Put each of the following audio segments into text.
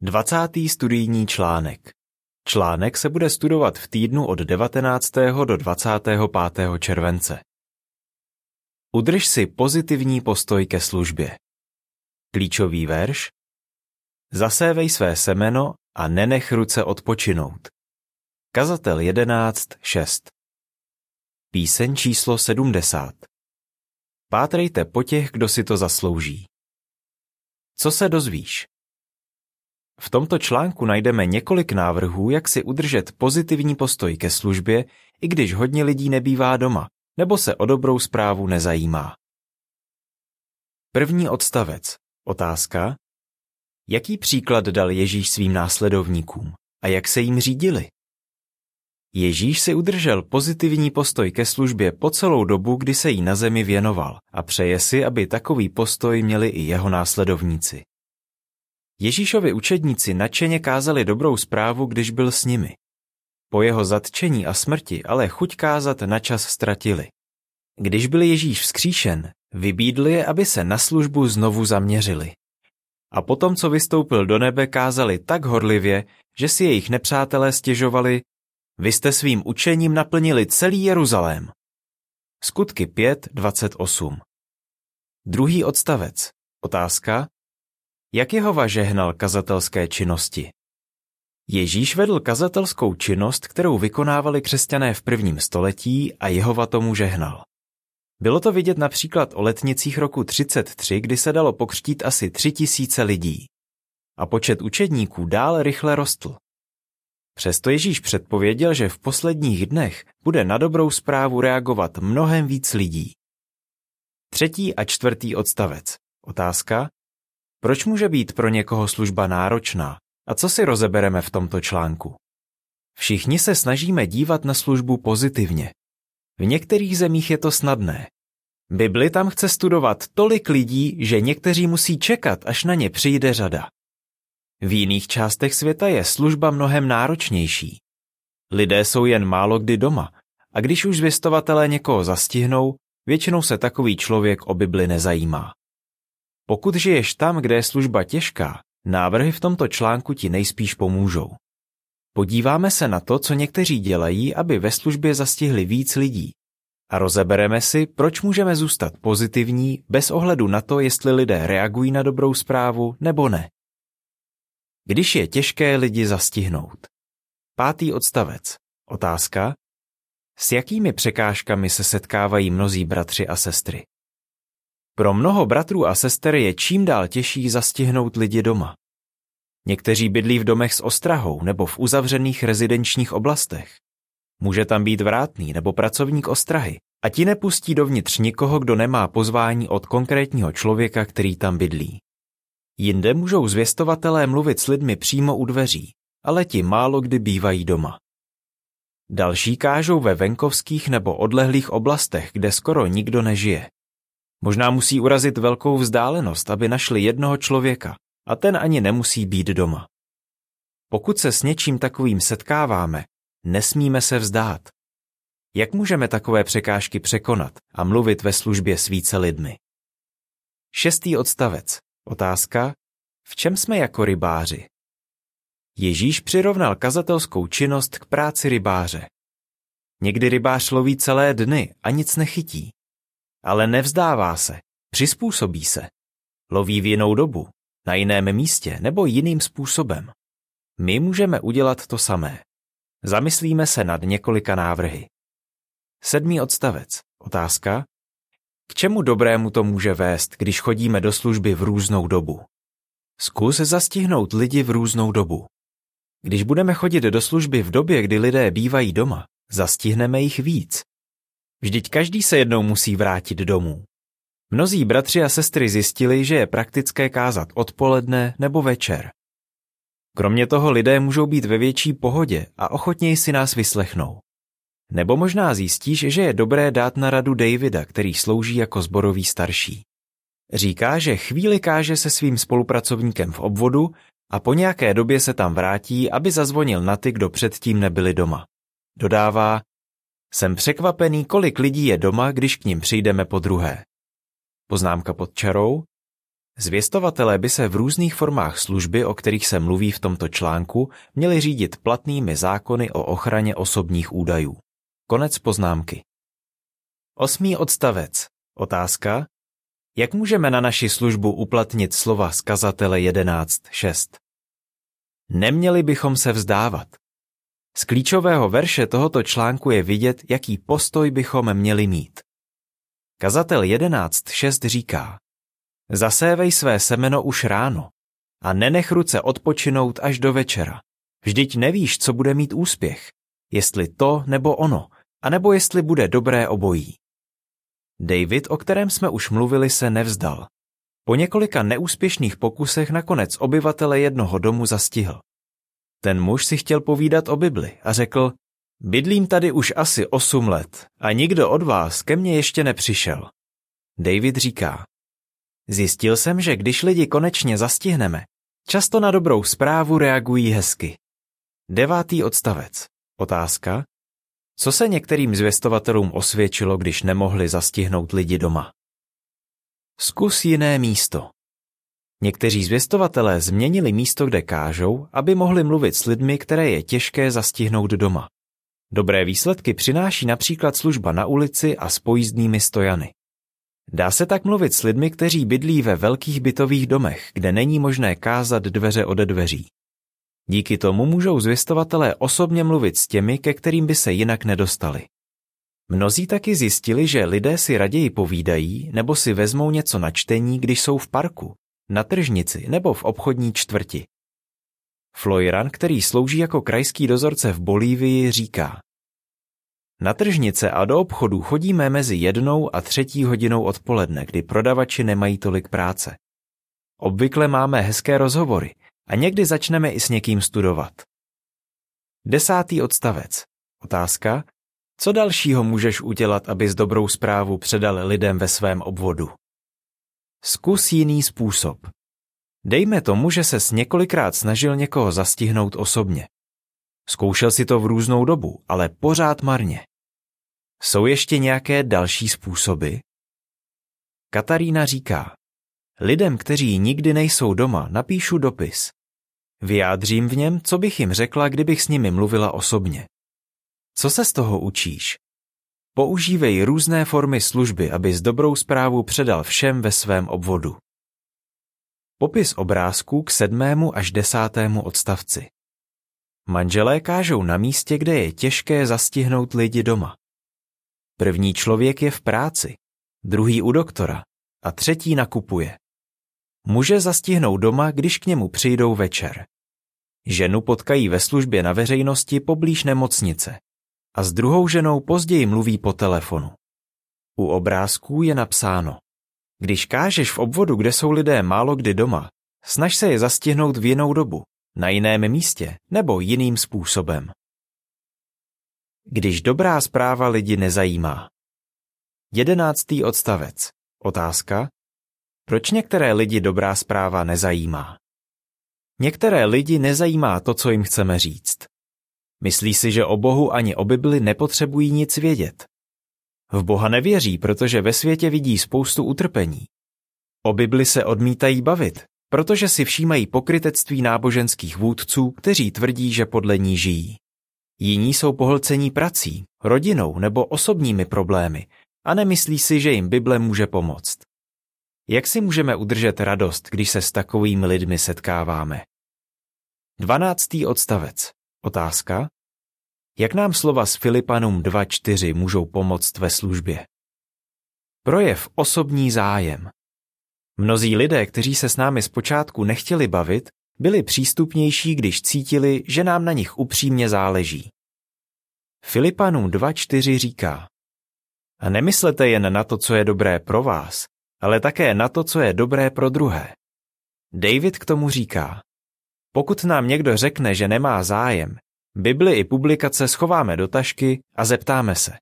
20. studijní článek. Článek se bude studovat v týdnu od 19. do 25. července. Udrž si pozitivní postoj ke službě. Klíčový verš. Zasévej své semeno a nenech ruce odpočinout. Kazatel 11.6 Píseň číslo 70 Pátrejte po těch, kdo si to zaslouží. Co se dozvíš? V tomto článku najdeme několik návrhů, jak si udržet pozitivní postoj ke službě, i když hodně lidí nebývá doma, nebo se o dobrou zprávu nezajímá. První odstavec. Otázka. Jaký příklad dal Ježíš svým následovníkům a jak se jim řídili? Ježíš si udržel pozitivní postoj ke službě po celou dobu, kdy se jí na zemi věnoval a přeje si, aby takový postoj měli i jeho následovníci. Ježíšovi učedníci nadšeně kázali dobrou zprávu, když byl s nimi. Po jeho zatčení a smrti ale chuť kázat na čas ztratili. Když byl Ježíš vzkříšen, vybídli je, aby se na službu znovu zaměřili. A potom, co vystoupil do nebe, kázali tak horlivě, že si jejich nepřátelé stěžovali, vy jste svým učením naplnili celý Jeruzalém. Skutky 5.28 Druhý odstavec. Otázka. Jak Jehova žehnal kazatelské činnosti? Ježíš vedl kazatelskou činnost, kterou vykonávali křesťané v prvním století a Jehova tomu žehnal. Bylo to vidět například o letnicích roku 33, kdy se dalo pokřtít asi tři tisíce lidí. A počet učedníků dále rychle rostl. Přesto Ježíš předpověděl, že v posledních dnech bude na dobrou zprávu reagovat mnohem víc lidí. Třetí a čtvrtý odstavec. Otázka. Proč může být pro někoho služba náročná a co si rozebereme v tomto článku? Všichni se snažíme dívat na službu pozitivně. V některých zemích je to snadné. Bibli tam chce studovat tolik lidí, že někteří musí čekat, až na ně přijde řada. V jiných částech světa je služba mnohem náročnější. Lidé jsou jen málo kdy doma a když už zvěstovatelé někoho zastihnou, většinou se takový člověk o Bibli nezajímá. Pokud žiješ tam, kde je služba těžká, návrhy v tomto článku ti nejspíš pomůžou. Podíváme se na to, co někteří dělají, aby ve službě zastihli víc lidí. A rozebereme si, proč můžeme zůstat pozitivní bez ohledu na to, jestli lidé reagují na dobrou zprávu nebo ne. Když je těžké lidi zastihnout. Pátý odstavec. Otázka. S jakými překážkami se setkávají mnozí bratři a sestry? Pro mnoho bratrů a sester je čím dál těžší zastihnout lidi doma. Někteří bydlí v domech s ostrahou nebo v uzavřených rezidenčních oblastech. Může tam být vrátný nebo pracovník ostrahy a ti nepustí dovnitř nikoho, kdo nemá pozvání od konkrétního člověka, který tam bydlí. Jinde můžou zvěstovatelé mluvit s lidmi přímo u dveří, ale ti málo kdy bývají doma. Další kážou ve venkovských nebo odlehlých oblastech, kde skoro nikdo nežije. Možná musí urazit velkou vzdálenost, aby našli jednoho člověka, a ten ani nemusí být doma. Pokud se s něčím takovým setkáváme, nesmíme se vzdát. Jak můžeme takové překážky překonat a mluvit ve službě s více lidmi? Šestý odstavec. Otázka. V čem jsme jako rybáři? Ježíš přirovnal kazatelskou činnost k práci rybáře. Někdy rybář loví celé dny a nic nechytí. Ale nevzdává se, přizpůsobí se. Loví v jinou dobu, na jiném místě nebo jiným způsobem. My můžeme udělat to samé. Zamyslíme se nad několika návrhy. Sedmý odstavec. Otázka. K čemu dobrému to může vést, když chodíme do služby v různou dobu? Zkus zastihnout lidi v různou dobu. Když budeme chodit do služby v době, kdy lidé bývají doma, zastihneme jich víc. Vždyť každý se jednou musí vrátit domů. Mnozí bratři a sestry zjistili, že je praktické kázat odpoledne nebo večer. Kromě toho lidé můžou být ve větší pohodě a ochotněji si nás vyslechnou. Nebo možná zjistíš, že je dobré dát na radu Davida, který slouží jako zborový starší. Říká, že chvíli káže se svým spolupracovníkem v obvodu a po nějaké době se tam vrátí, aby zazvonil na ty, kdo předtím nebyli doma. Dodává, jsem překvapený, kolik lidí je doma, když k ním přijdeme po druhé. Poznámka pod čarou. Zvěstovatelé by se v různých formách služby, o kterých se mluví v tomto článku, měli řídit platnými zákony o ochraně osobních údajů. Konec poznámky. Osmý odstavec. Otázka. Jak můžeme na naši službu uplatnit slova z kazatele 11.6? Neměli bychom se vzdávat. Z klíčového verše tohoto článku je vidět, jaký postoj bychom měli mít. Kazatel 11.6 říká Zasévej své semeno už ráno a nenech ruce odpočinout až do večera. Vždyť nevíš, co bude mít úspěch, jestli to nebo ono, anebo jestli bude dobré obojí. David, o kterém jsme už mluvili, se nevzdal. Po několika neúspěšných pokusech nakonec obyvatele jednoho domu zastihl. Ten muž si chtěl povídat o Bibli a řekl, bydlím tady už asi osm let a nikdo od vás ke mně ještě nepřišel. David říká, zjistil jsem, že když lidi konečně zastihneme, často na dobrou zprávu reagují hezky. Devátý odstavec. Otázka. Co se některým zvěstovatelům osvědčilo, když nemohli zastihnout lidi doma? Zkus jiné místo. Někteří zvěstovatelé změnili místo, kde kážou, aby mohli mluvit s lidmi, které je těžké zastihnout doma. Dobré výsledky přináší například služba na ulici a s pojízdnými stojany. Dá se tak mluvit s lidmi, kteří bydlí ve velkých bytových domech, kde není možné kázat dveře ode dveří. Díky tomu můžou zvěstovatelé osobně mluvit s těmi, ke kterým by se jinak nedostali. Mnozí taky zjistili, že lidé si raději povídají nebo si vezmou něco na čtení, když jsou v parku, na tržnici nebo v obchodní čtvrti. Floyran, který slouží jako krajský dozorce v Bolívii, říká Na tržnice a do obchodu chodíme mezi jednou a třetí hodinou odpoledne, kdy prodavači nemají tolik práce. Obvykle máme hezké rozhovory a někdy začneme i s někým studovat. Desátý odstavec. Otázka. Co dalšího můžeš udělat, abys dobrou zprávu předal lidem ve svém obvodu? Zkus jiný způsob. Dejme tomu, že ses několikrát snažil někoho zastihnout osobně. Zkoušel si to v různou dobu, ale pořád marně. Jsou ještě nějaké další způsoby? Katarína říká, lidem, kteří nikdy nejsou doma, napíšu dopis. Vyjádřím v něm, co bych jim řekla, kdybych s nimi mluvila osobně. Co se z toho učíš? Používej různé formy služby, aby s dobrou zprávu předal všem ve svém obvodu. Popis obrázků k sedmému až desátému odstavci. Manželé kážou na místě, kde je těžké zastihnout lidi doma. První člověk je v práci, druhý u doktora a třetí nakupuje. Muže zastihnou doma, když k němu přijdou večer. Ženu potkají ve službě na veřejnosti poblíž nemocnice a s druhou ženou později mluví po telefonu. U obrázků je napsáno Když kážeš v obvodu, kde jsou lidé málo kdy doma, snaž se je zastihnout v jinou dobu, na jiném místě nebo jiným způsobem. Když dobrá zpráva lidi nezajímá. Jedenáctý odstavec. Otázka. Proč některé lidi dobrá zpráva nezajímá? Některé lidi nezajímá to, co jim chceme říct. Myslí si, že o Bohu ani o Bibli nepotřebují nic vědět. V Boha nevěří, protože ve světě vidí spoustu utrpení. O Bibli se odmítají bavit, protože si všímají pokrytectví náboženských vůdců, kteří tvrdí, že podle ní žijí. Jiní jsou pohlcení prací, rodinou nebo osobními problémy a nemyslí si, že jim Bible může pomoct. Jak si můžeme udržet radost, když se s takovými lidmi setkáváme? 12. odstavec. Otázka. Jak nám slova z Filipanům 2.4 můžou pomoct ve službě? Projev osobní zájem. Mnozí lidé, kteří se s námi zpočátku nechtěli bavit, byli přístupnější, když cítili, že nám na nich upřímně záleží. Filipanům 2.4 říká A nemyslete jen na to, co je dobré pro vás, ale také na to, co je dobré pro druhé. David k tomu říká pokud nám někdo řekne, že nemá zájem, Bibli i publikace schováme do tašky a zeptáme se.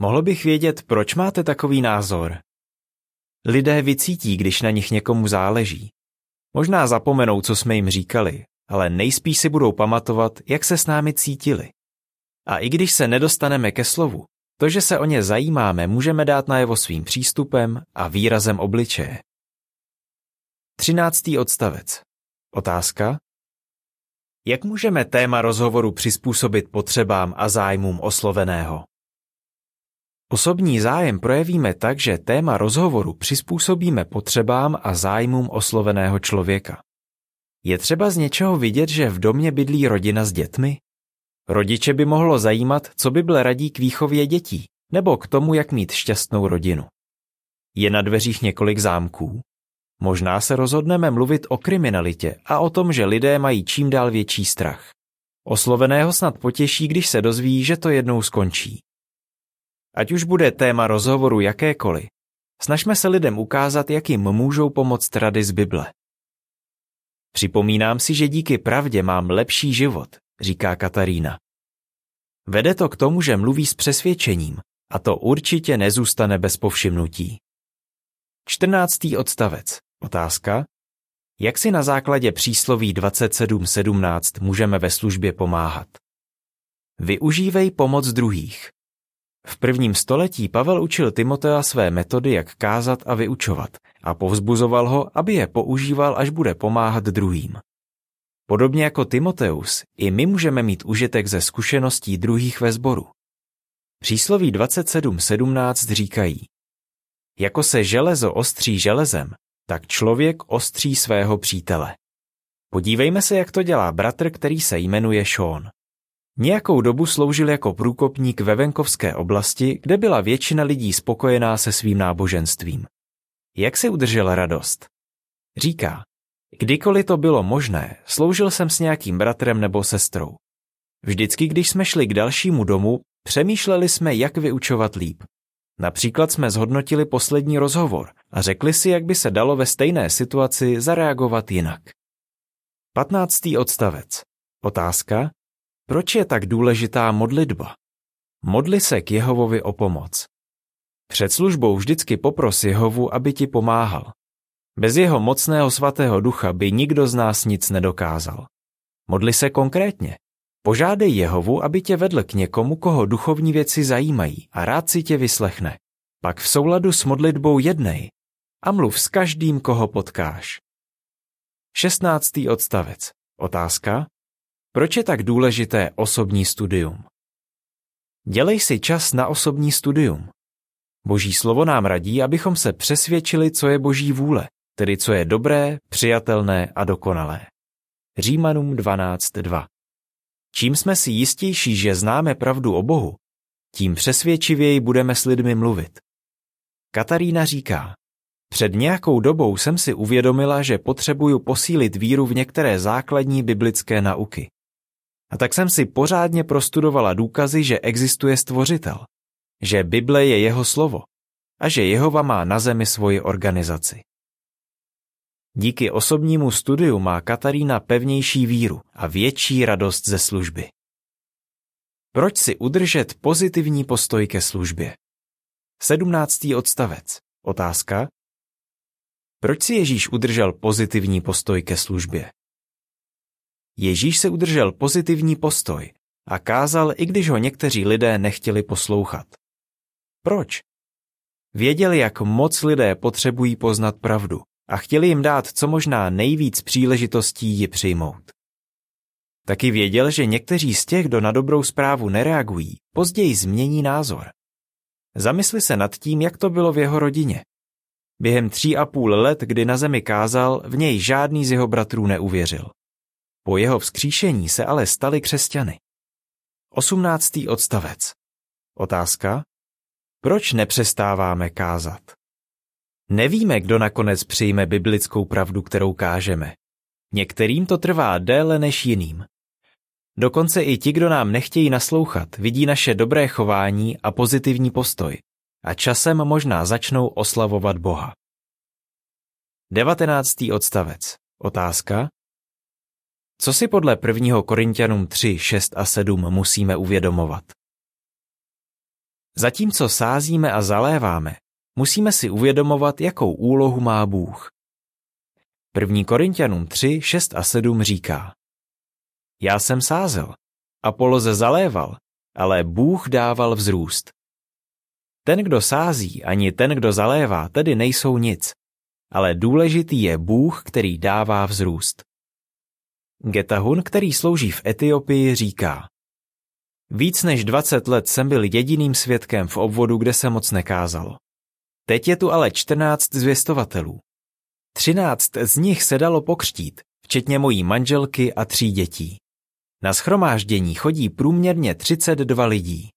Mohl bych vědět, proč máte takový názor? Lidé vycítí, když na nich někomu záleží. Možná zapomenou, co jsme jim říkali, ale nejspíš si budou pamatovat, jak se s námi cítili. A i když se nedostaneme ke slovu, to, že se o ně zajímáme, můžeme dát najevo svým přístupem a výrazem obličeje. Třináctý odstavec. Otázka. Jak můžeme téma rozhovoru přizpůsobit potřebám a zájmům osloveného? Osobní zájem projevíme tak, že téma rozhovoru přizpůsobíme potřebám a zájmům osloveného člověka. Je třeba z něčeho vidět, že v domě bydlí rodina s dětmi? Rodiče by mohlo zajímat, co Bible radí k výchově dětí, nebo k tomu, jak mít šťastnou rodinu. Je na dveřích několik zámků? Možná se rozhodneme mluvit o kriminalitě a o tom, že lidé mají čím dál větší strach. Osloveného snad potěší, když se dozví, že to jednou skončí. Ať už bude téma rozhovoru jakékoliv, snažme se lidem ukázat, jak jim můžou pomoct rady z Bible. Připomínám si, že díky pravdě mám lepší život, říká Katarína. Vede to k tomu, že mluví s přesvědčením a to určitě nezůstane bez povšimnutí. 14. odstavec. Otázka. Jak si na základě přísloví 27.17 můžeme ve službě pomáhat? Využívej pomoc druhých. V prvním století Pavel učil Timotea své metody, jak kázat a vyučovat a povzbuzoval ho, aby je používal, až bude pomáhat druhým. Podobně jako Timoteus, i my můžeme mít užitek ze zkušeností druhých ve sboru. Přísloví 27.17 říkají Jako se železo ostří železem, tak člověk ostří svého přítele. Podívejme se, jak to dělá bratr, který se jmenuje Sean. Nějakou dobu sloužil jako průkopník ve venkovské oblasti, kde byla většina lidí spokojená se svým náboženstvím. Jak si udržel radost? Říká, kdykoliv to bylo možné, sloužil jsem s nějakým bratrem nebo sestrou. Vždycky, když jsme šli k dalšímu domu, přemýšleli jsme, jak vyučovat líp. Například jsme zhodnotili poslední rozhovor a řekli si, jak by se dalo ve stejné situaci zareagovat jinak. 15. odstavec. Otázka, proč je tak důležitá modlitba? Modli se k Jehovovi o pomoc. Před službou vždycky popros Jehovu, aby ti pomáhal. Bez jeho mocného svatého ducha by nikdo z nás nic nedokázal. Modli se konkrétně. Požádej Jehovu, aby tě vedl k někomu, koho duchovní věci zajímají a rád si tě vyslechne. Pak v souladu s modlitbou jednej a mluv s každým, koho potkáš. 16. odstavec. Otázka. Proč je tak důležité osobní studium? Dělej si čas na osobní studium. Boží slovo nám radí, abychom se přesvědčili, co je boží vůle, tedy co je dobré, přijatelné a dokonalé. Římanům 12.2 Čím jsme si jistější, že známe pravdu o Bohu, tím přesvědčivěji budeme s lidmi mluvit. Katarína říká, před nějakou dobou jsem si uvědomila, že potřebuju posílit víru v některé základní biblické nauky. A tak jsem si pořádně prostudovala důkazy, že existuje stvořitel, že Bible je jeho slovo a že Jehova má na zemi svoji organizaci. Díky osobnímu studiu má Katarína pevnější víru a větší radost ze služby. Proč si udržet pozitivní postoj ke službě? 17. odstavec. Otázka. Proč si Ježíš udržel pozitivní postoj ke službě? Ježíš se udržel pozitivní postoj a kázal, i když ho někteří lidé nechtěli poslouchat. Proč? Věděl, jak moc lidé potřebují poznat pravdu a chtěli jim dát co možná nejvíc příležitostí ji přijmout. Taky věděl, že někteří z těch, kdo na dobrou zprávu nereagují, později změní názor. Zamysli se nad tím, jak to bylo v jeho rodině. Během tří a půl let, kdy na zemi kázal, v něj žádný z jeho bratrů neuvěřil. Po jeho vzkříšení se ale stali křesťany. 18. odstavec. Otázka. Proč nepřestáváme kázat? Nevíme, kdo nakonec přijme biblickou pravdu, kterou kážeme. Některým to trvá déle než jiným. Dokonce i ti, kdo nám nechtějí naslouchat, vidí naše dobré chování a pozitivní postoj a časem možná začnou oslavovat Boha. 19. odstavec. Otázka. Co si podle 1. Korintianům 3, 6 a 7 musíme uvědomovat? Zatímco sázíme a zaléváme, musíme si uvědomovat, jakou úlohu má Bůh. 1. Korintianům 3, 6 a 7 říká Já jsem sázel, Apoloze zaléval, ale Bůh dával vzrůst. Ten, kdo sází, ani ten, kdo zalévá, tedy nejsou nic, ale důležitý je Bůh, který dává vzrůst. Getahun, který slouží v Etiopii, říká Víc než 20 let jsem byl jediným svědkem v obvodu, kde se moc nekázalo. Teď je tu ale 14 zvěstovatelů. 13 z nich se dalo pokřtít, včetně mojí manželky a tří dětí. Na schromáždění chodí průměrně 32 lidí.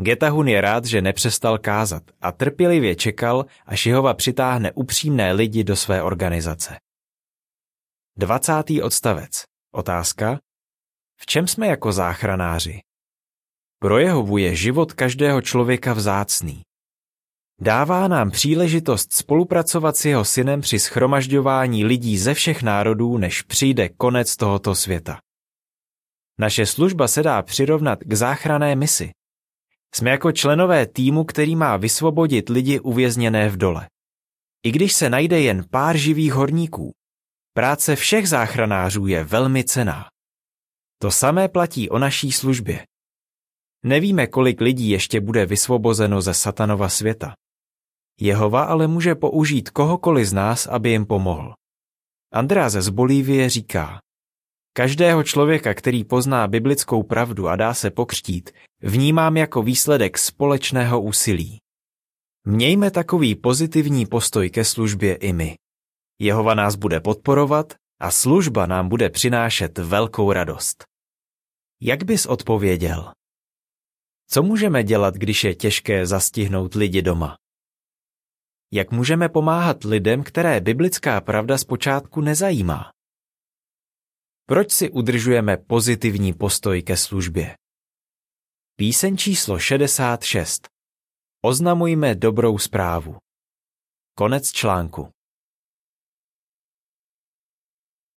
Getahun je rád, že nepřestal kázat a trpělivě čekal, až Jehova přitáhne upřímné lidi do své organizace. 20. odstavec. Otázka. V čem jsme jako záchranáři? Pro Jehovu je život každého člověka vzácný. Dává nám příležitost spolupracovat s jeho synem při schromažďování lidí ze všech národů, než přijde konec tohoto světa. Naše služba se dá přirovnat k záchrané misi. Jsme jako členové týmu, který má vysvobodit lidi uvězněné v dole. I když se najde jen pár živých horníků, práce všech záchranářů je velmi cená. To samé platí o naší službě. Nevíme, kolik lidí ještě bude vysvobozeno ze satanova světa. Jehova ale může použít kohokoliv z nás, aby jim pomohl. Andráze z Bolívie říká, Každého člověka, který pozná biblickou pravdu a dá se pokřtít, vnímám jako výsledek společného úsilí. Mějme takový pozitivní postoj ke službě i my. Jehova nás bude podporovat a služba nám bude přinášet velkou radost. Jak bys odpověděl? Co můžeme dělat, když je těžké zastihnout lidi doma? Jak můžeme pomáhat lidem, které biblická pravda zpočátku nezajímá? Proč si udržujeme pozitivní postoj ke službě? Píseň číslo 66. Oznamujme dobrou zprávu. Konec článku.